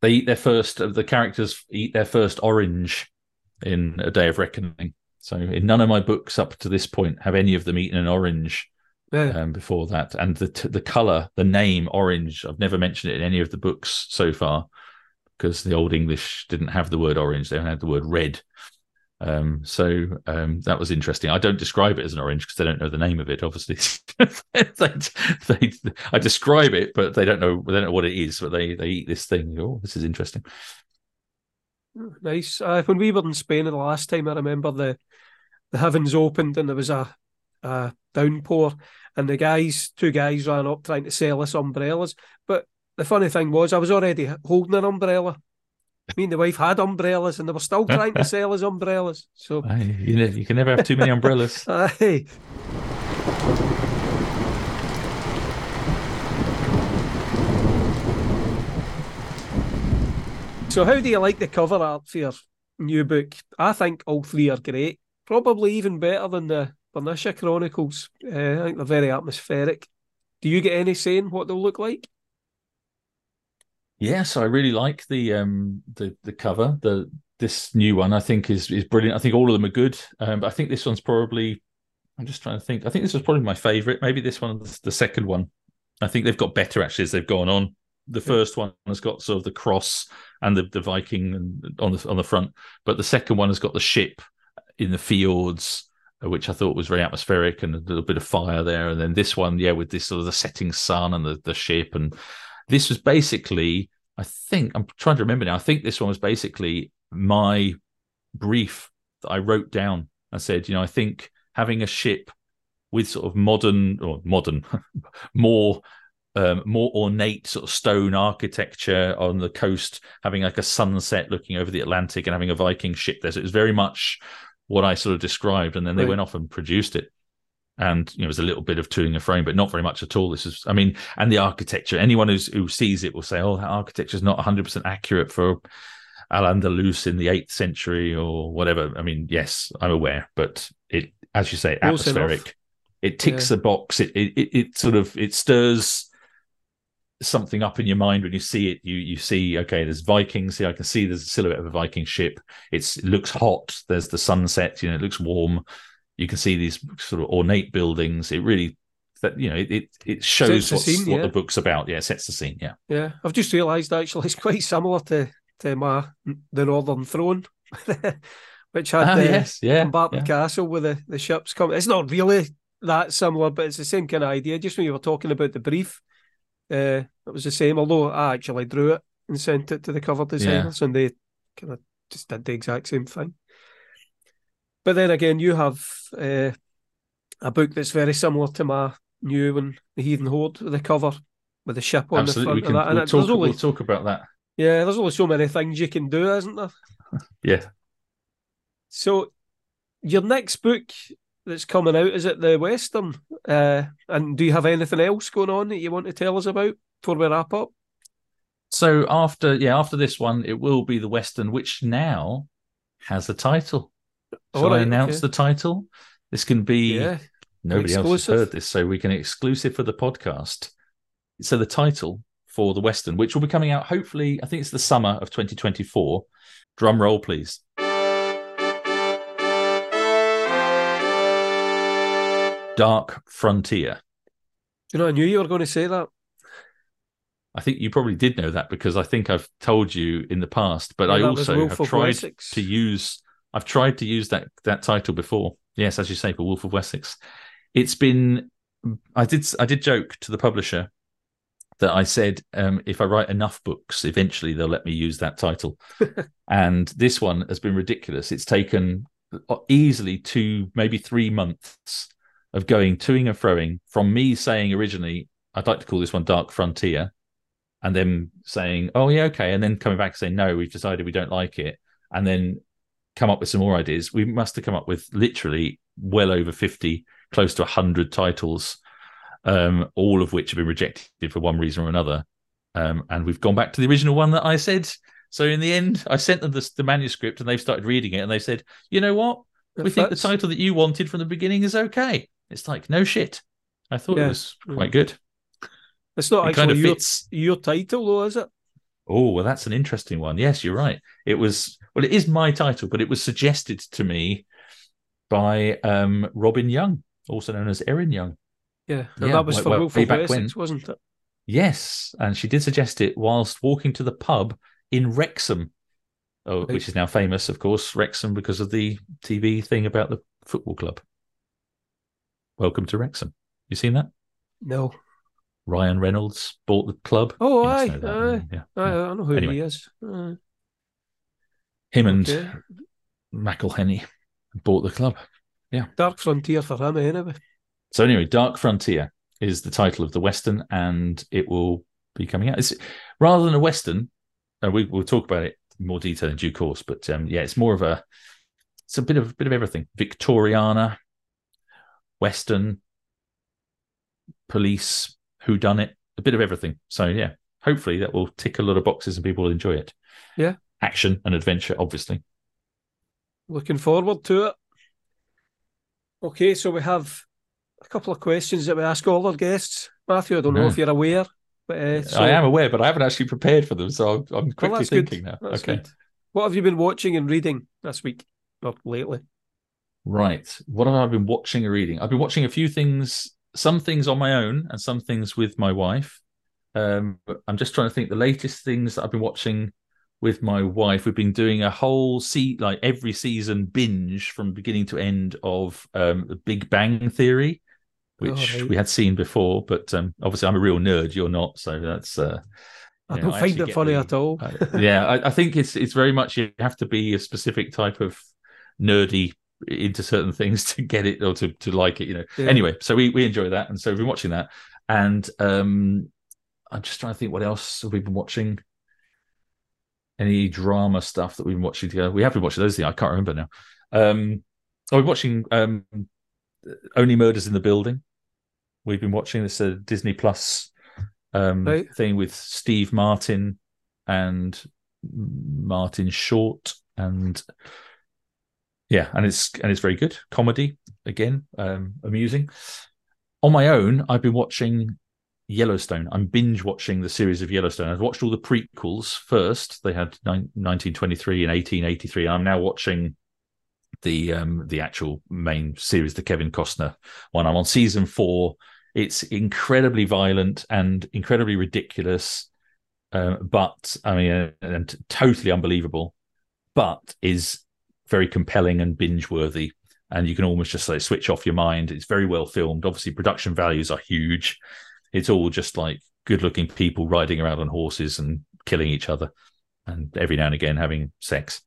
S1: They eat their first. The characters eat their first orange in A Day of Reckoning. So in none of my books up to this point have any of them eaten an orange
S2: Yeah,
S1: um, before that. And the t- the color, the name orange, I've never mentioned it in any of the books so far because the Old English didn't have the word orange; they only had the word red. Um, so um, that was interesting. I don't describe it as an orange because they don't know the name of it. Obviously, they, they, I describe it, but they don't know they don't know what it is. But they they eat this thing. Oh, this is interesting.
S2: nice. Uh, when we were in Spain the last time, I remember the the heavens opened and there was a, a downpour, and the guys, two guys, ran up trying to sell us umbrellas. But the funny thing was, I was already holding an umbrella. Me and the wife had umbrellas, and they were still trying to sell us umbrellas. So,
S1: Aye, you know, you can never have too many umbrellas.
S2: aye. So, how do you like the cover art for your new book? I think all three are great. Probably even better than the Bernicia Chronicles. Uh, I think they're very atmospheric. Do you get any saying what they'll look like?
S1: Yes, I really like the um the the cover. The this new one I think is is brilliant. I think all of them are good. Um, but I think this one's probably. I'm just trying to think. I think this was probably my favorite. Maybe this one, the second one. I think they've got better actually as they've gone on. The first one has got sort of the cross and the, the Viking and on the on the front, but the second one has got the ship in the fields, which I thought was very atmospheric and a little bit of fire there. And then this one, yeah, with this sort of the setting sun and the the ship, and this was basically, I think, I'm trying to remember now. I think this one was basically my brief that I wrote down. I said, you know, I think having a ship with sort of modern or modern, more um, more ornate sort of stone architecture on the coast, having like a sunset looking over the Atlantic and having a Viking ship there. So it was very much what I sort of described, and then they
S2: Right.
S1: went off and produced it. And you know, it was a little bit of toing a frame, but not very much at all. This is, I mean, and the architecture. Anyone who's, who sees it will say, "Oh, that architecture is not 100 percent accurate for Al Andalus in the eighth century or whatever." I mean, yes, I'm aware, but it, as you say, atmospheric. It ticks a box. It, it it it sort of it stirs something up in your mind when you see it. You you see, okay, there's Vikings here. I can see there's a silhouette of a Viking ship. It's it looks hot. There's the sunset. You know, it looks warm. You can see these sort of ornate buildings. It really that you know it it, shows
S2: the scene,
S1: what the book's about. Yeah, it sets the scene. Yeah,
S2: Yeah, I've just realised actually it's quite similar to to my the Northern Throne, which had
S1: Ah,
S2: the
S1: yes, yeah,
S2: Barton
S1: yeah.
S2: Castle with the, the ships coming. It's not really that similar, but it's the same kind of idea. Just when you were talking about the brief, uh, it was the same. Although I actually drew it and sent it to the cover designers, and they kind of just did the exact same thing. But then again, you have uh, a book that's very similar to my new one, The Heathen Horde, with the cover with the ship on
S1: Absolutely, we
S2: the
S1: can
S2: front of that. And
S1: we'll
S2: it-
S1: talk,
S2: only
S1: we'll talk about that.
S2: yeah, there's only so many things you can do, isn't there?
S1: Yeah,
S2: So, your next book that's coming out is it the Western? Uh, and do you have anything else going on that you want to tell us about before we wrap up?
S1: So after yeah, after this one, it will be the Western, which now has a title.
S2: All
S1: Shall I
S2: right,
S1: announce
S2: okay.
S1: the title? This can be
S2: Yeah,
S1: nobody else has heard this, so we can exclusive for the podcast. So the title for the Western, which will be coming out hopefully, I think it's the summer of 2024. Drum roll, please. Dark Frontier.
S2: you know, I knew you were going to say that.
S1: I think you probably did know that because I think I've told you in the past, but
S2: Yeah,
S1: I also have tried
S2: Wessex.
S1: to use I've tried to use that that title before. Yes, as you say, for Wolf of Wessex. It's been I did I did joke to the publisher that I said um, if I write enough books, eventually they'll let me use that title. and this one has been ridiculous. It's taken easily two, maybe three months of going toing and froing from me saying originally I'd like to call this one Dark Frontier, and then saying, "Oh yeah, okay," and then coming back and saying, "No, we've decided we don't like it," and then come up with some more ideas. We must have come up with literally well over fifty, close to hundred titles, um, all of which have been rejected for one reason or another. Um, and we've gone back to the original one that I said. So in the end, I sent them the, the manuscript, and they've started reading it, and they said, "You know what? We think the title that you wanted from the beginning is okay." It's like no shit. I thought
S2: Yeah.
S1: it was quite good.
S2: It's not
S1: It
S2: actually
S1: kind of
S2: your,
S1: fits.
S2: your title, though, is it?
S1: Oh, well, that's an interesting one. Yes, you're right. It was well, it is my title, but it was suggested to me by um, Robyn Young, also known as Erin Young.
S2: Yeah,
S1: Yeah,
S2: that was
S1: way-
S2: for
S1: way-
S2: Wolf
S1: back
S2: Wessex,
S1: when.
S2: wasn't it?
S1: Yes, and she did suggest it whilst walking to the pub in Wrexham, oh,
S2: Right.
S1: which is now famous, of course, Wrexham because of the TV thing about the football club. Welcome to Wrexham. You seen that?
S2: No.
S1: Ryan Reynolds bought the club.
S2: Oh, aye,
S1: that,
S2: aye.
S1: yeah.
S2: I, I don't know who
S1: Anyway.
S2: he is. Uh,
S1: Him and
S2: okay.
S1: McElhenney bought the club. Yeah.
S2: Dark Frontier for him, anyway.
S1: So anyway, Dark Frontier is the title of the western, and it will be coming out. It's rather than a western. Uh, we, we'll talk about it in more detail in due course, but um, yeah, it's more of a. It's a bit of a bit of everything: Victoriana, western, police, who done it, a bit of everything. So yeah, hopefully that will tick a lot of boxes and people will enjoy it.
S2: Yeah.
S1: action and adventure, obviously.
S2: Looking forward to it. Okay, so we have a couple of questions that we ask all our guests. Matthew, I don't know if you're aware, but uh, so,
S1: I am aware, but I haven't actually prepared for them, so I'm, I'm
S2: Well,
S1: quickly
S2: good.
S1: thinking now.
S2: That's
S1: okay.
S2: good. What have you been watching and reading this week or lately?
S1: Right. What have I been watching or reading? I've been watching a few things, some things on my own and some things with my wife. Um, but I'm just trying to think the latest things that I've been watching with my wife. We've been doing a whole see like every season binge from beginning to end of um the Big Bang Theory, which
S2: right.
S1: we had seen before, but um obviously I'm a real nerd, you're not, so that's uh
S2: I don't
S1: know, I
S2: find
S1: actually
S2: it funny at all.
S1: yeah, I, I think it's it's very much you have to be a specific type of nerdy into certain things to get it or to, to like it, you know.
S2: Yeah.
S1: Anyway, so we we enjoy that, and so we've been watching that, and um, I'm just trying to think what else have we been watching. Any drama stuff that we've been watching together? We have been watching those things. I can't remember now. Um, Oh, we're watching um, Only Murders in the Building. We've been watching this uh, Disney Plus um,
S2: Right.
S1: thing with Steve Martin and Martin Short, and yeah, and it's and it's very good comedy again, um, amusing. On my own, I've been watching Yellowstone. I'm binge watching the series of Yellowstone. I've watched all the prequels first. They had nine, 1923 and 1883. I'm now watching the um the actual main series, the Kevin Costner one. I'm on season four. It's incredibly violent and incredibly ridiculous, uh, but I mean, and totally unbelievable, but is very compelling and binge worthy. And you can almost just like switch off your mind. It's very well filmed. Obviously, production values are huge. It's all just like good looking people riding around on horses and killing each other, and every now and again having sex.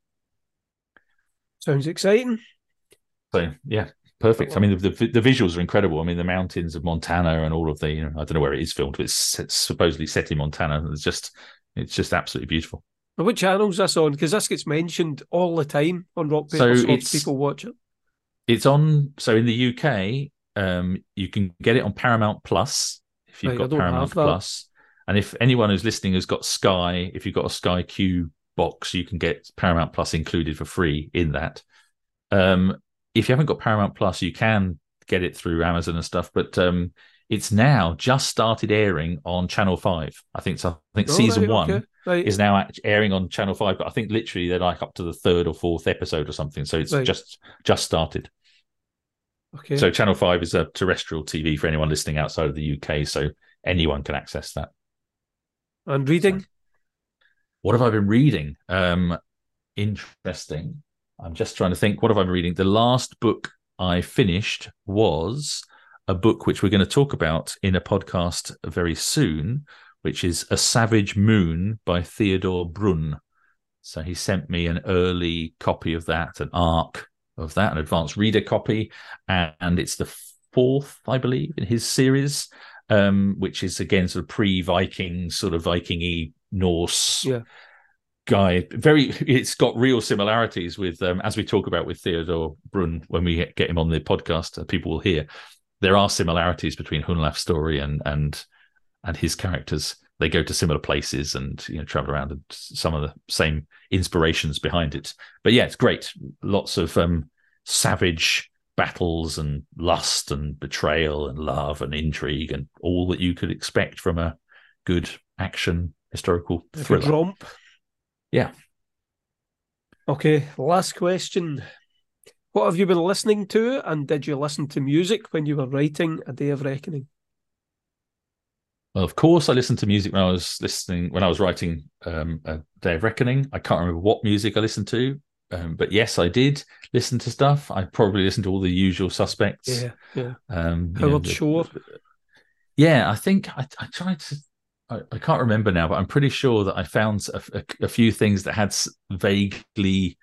S2: Sounds exciting.
S1: So yeah, perfect. I mean, the, the the visuals are incredible. I mean, the mountains of Montana and all of the you know I don't know where it is filmed, but it's, it's supposedly set in Montana. It's just it's just absolutely beautiful.
S2: Now, What channel's this on? Because this gets mentioned all the time on Rock
S1: So
S2: Paper Swords.
S1: it's-
S2: People watch it.
S1: It's on. So in the UK, um, you can get it on Paramount Plus if you've
S2: Right,
S1: got Paramount. Plus. And if anyone who's listening has got Sky, if you've got a Sky Q box, you can get Paramount Plus included for free in that. Um, if you haven't got Paramount Plus, you can get it through Amazon and stuff. But um, it's now just started airing on Channel Five. I think so. I think
S2: Oh,
S1: season
S2: right,
S1: one
S2: okay. Right.
S1: is now airing on Channel Five, but I think literally they're like up to the third or fourth episode or something. So it's
S2: Right.
S1: just just started.
S2: okay.
S1: So Channel Five is a terrestrial TV for anyone listening outside of the UK, so anyone can access that.
S2: and reading.
S1: What have I been reading? Um, interesting. I'm just trying to think. What have I been reading? The last book I finished was a book which we're going to talk about in a podcast very soon, which is A Savage Moon by Theodore Brun. So he sent me an early copy of that, an arc of that, an advanced reader copy, and it's the fourth, I believe, in his series, um, which is again sort of pre-Viking, sort of Viking-y Norse
S2: Yeah.
S1: guy. Very, it's got real similarities with, um, as we talk about with Theodore Brun when we get him on the podcast, uh, people will hear there are similarities between Hunlaf's story and and and his characters. They go to similar places and you know travel around, and some of the same inspirations behind it. But yeah, it's great. Lots of um, savage battles and lust and betrayal and love and intrigue and all that you could expect from a good action historical thriller.
S2: romp.
S1: Yeah.
S2: Okay, last question. What have you been listening to, and did you listen to music when you were writing A Day of Reckoning?
S1: Well, of course, I listened to music when I was listening when I was writing um, a Day of Reckoning. I can't remember what music I listened to, um, but yes, I did listen to stuff. I probably listened to all the usual suspects.
S2: Yeah, yeah.
S1: Um,
S2: Howard Shore.
S1: Yeah, I think I, I tried to. I, I can't remember now, but I'm pretty sure that I found a, a- a few things that had vaguely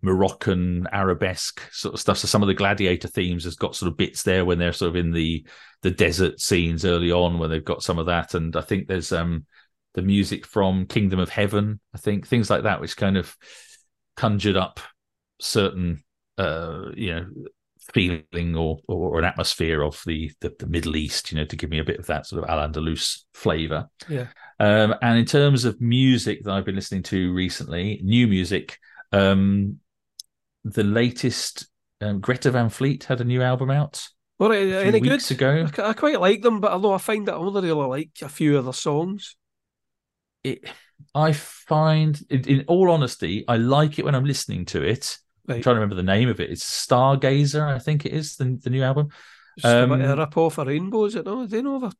S1: Moroccan arabesque sort of stuff. So some of the gladiator themes has got sort of bits there when they're sort of in the the desert scenes early on, where they've got some of that. And I think there's um the music from Kingdom of Heaven. I think things like that, which kind of conjured up certain uh you know feeling or, or an atmosphere of the, the the Middle East, you know, to give me a bit of that sort of Al Andalus flavor.
S2: Yeah.
S1: Um, and in terms of music that I've been listening to recently, new music, um, the latest um, Greta Van Fleet had a new album out
S2: All right,
S1: a few
S2: any good?
S1: weeks ago.
S2: I, I quite like them, but although I find that I only really like a few of the songs.
S1: It, I find, in, in all honesty, I like it when I'm listening to it. I'm trying to remember the name of it. It's Stargazer, I think it is the, the new album.
S2: Bit
S1: Um,
S2: a rip off a rainbow, is it? No, you know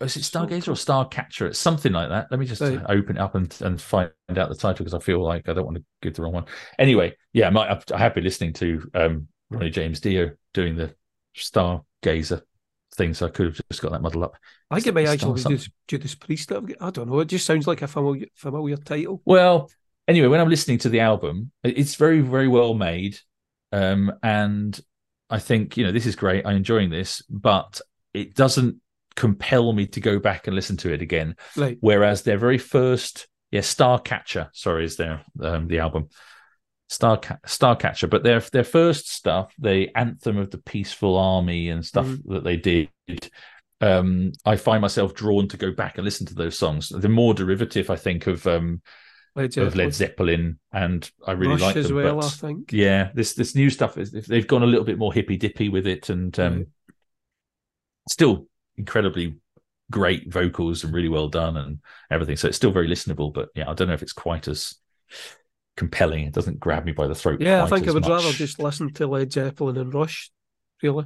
S1: Is it
S2: So
S1: Stargazer or Starcatcher? It's something like that. Let me just
S2: Right.
S1: open it up and, and find out the title because I feel like I don't want to give the wrong one. Anyway, yeah, I might have, I have been listening to um, Ronnie James Dio doing the Stargazer thing, so I could have just got that muddled up.
S2: I it may
S1: Star
S2: actually. Judas, Priest. I don't know. It just sounds like a familiar, familiar title.
S1: Well, anyway, when I'm listening to the album, it's very, very well made. Um, and I think, you know, this is great. I'm enjoying this, but it doesn't compel me to go back and listen to it again. Whereas their very first, yeah, Starcatcher, sorry, is their um, the album. Star Starcatcher, but their their first stuff, the anthem of the peaceful army and stuff
S2: Mhm.
S1: that they did, um, I find myself drawn to go back and listen to those songs. They're more derivative, I think, of um,
S2: Led
S1: of
S2: Zeppelin.
S1: Led Zeppelin, and I really
S2: Rush
S1: like
S2: as
S1: them.
S2: well,
S1: but
S2: I think.
S1: yeah, this this new stuff is they've gone a little bit more hippy dippy with it, and um,
S2: Right.
S1: still incredibly great vocals and really well done and everything. So it's still very listenable, but yeah, I don't know if it's quite as compelling. It doesn't grab me by the throat.
S2: Yeah, I think I would
S1: much.
S2: rather just listen to Led Zeppelin and Rush, really.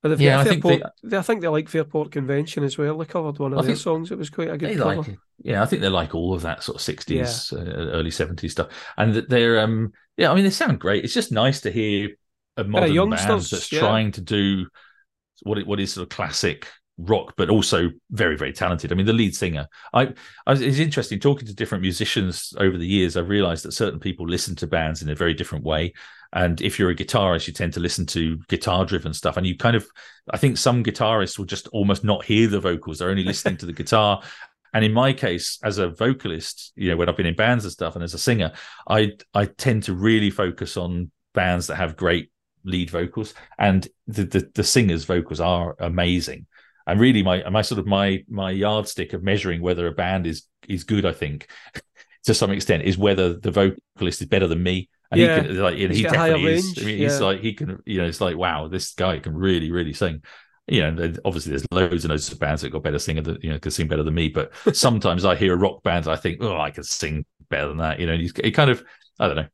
S2: But they've
S1: Yeah, I think
S2: Fairport, they, I think they like Fairport Convention as well. They covered one of
S1: I
S2: their
S1: think
S2: songs. It was quite a good
S1: They
S2: cover.
S1: like. Yeah, I think they like all of that sort of sixties, uh, early seventies stuff, and that they're um yeah, I mean they sound great. It's just nice to hear a modern band
S2: youngsters,
S1: that's
S2: yeah.
S1: trying to do what what is sort of classic rock, but also very very talented. I mean, the lead singer. I, I was, it's interesting talking to different musicians over the years. I've realised that certain people listen to bands in a very different way. And if you're a guitarist, you tend to listen to guitar driven stuff. And you kind of, I think some guitarists will just almost not hear the vocals. They're only listening to the guitar. And in my case, as a vocalist, you know, when I've been in bands and stuff, and as a singer, I I tend to really focus on bands that have great lead vocals, and the the, the singers' vocals are amazing. And really, my my sort of my my yardstick of measuring whether a band is is good, I think, to some extent, is whether the vocalist is better than me. And
S2: Yeah.
S1: he can like, and
S2: He's
S1: he definitely is. I mean, he's
S2: yeah.
S1: like he can, you know, it's like wow, this guy can really, really sing you know, obviously there's loads and loads of bands that got better singer that you know can sing better than me. But sometimes I hear a rock band, I think, oh, I can sing better than that. You know, and he's, it kind of, I don't know.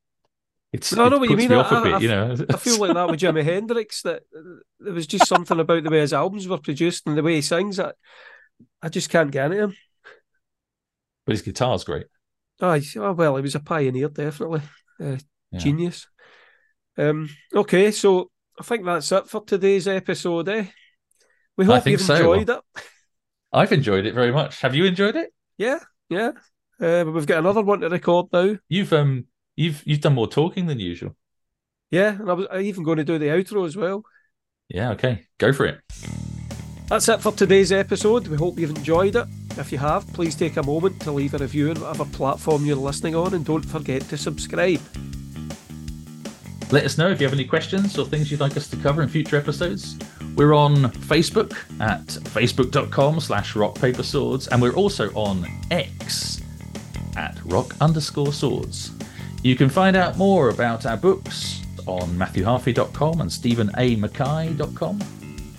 S1: It's
S2: No, I know
S1: it
S2: what you mean.
S1: me
S2: I-
S1: off bit. You know,
S2: I feel like that with Jimi Hendrix. That there was just something about the way his albums were produced and the way he sings that I just can't get into him.
S1: but his guitar's great.
S2: Oh, oh well, he was a pioneer, definitely. Uh,
S1: Yeah.
S2: Genius. Um, okay, so I think that's it for today's episode. Eh? We
S1: I
S2: hope you've
S1: so.
S2: enjoyed it.
S1: I've enjoyed it very much. Have you enjoyed it?
S2: Yeah, yeah. Uh, but we've got another one to record now.
S1: You've um, you've you've done more talking than usual.
S2: Yeah, and I was I even going to do the outro as well.
S1: Yeah. Okay. Go for it.
S2: That's it for today's episode. We hope you've enjoyed it. If you have, please take a moment to leave a review on whatever platform you're listening on and don't forget to subscribe.
S1: Let us know if you have any questions or things you'd like us to cover in future episodes. We're on Facebook at facebook.com slash rock paper swords, and we're also on X at rock underscore swords. You can find out more about our books on matthewharffy.com and stevenamckay.com.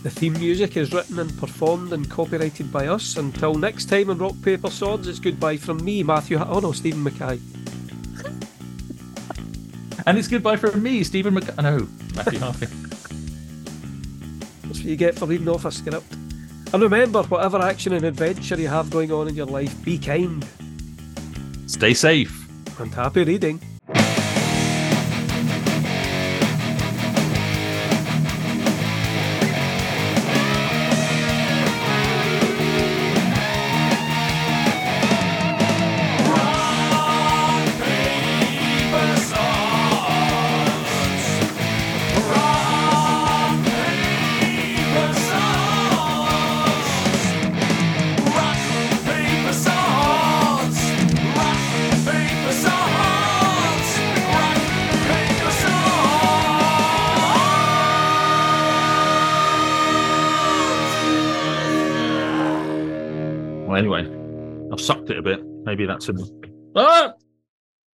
S2: The theme music is written and performed and copyrighted by us. Until next time on Rock Paper Swords, it's goodbye from me, Matthew. Ha- oh no, Steven McKay.
S1: And it's goodbye from me, Steven Mc... No, Matthew Harffy.
S2: That's what you get for reading off a script. And remember, whatever action and adventure you have going on in your life, be kind
S1: Stay safe.
S2: and happy reading.
S1: That's a. Ah!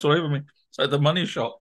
S1: All over me. It's like the money shot.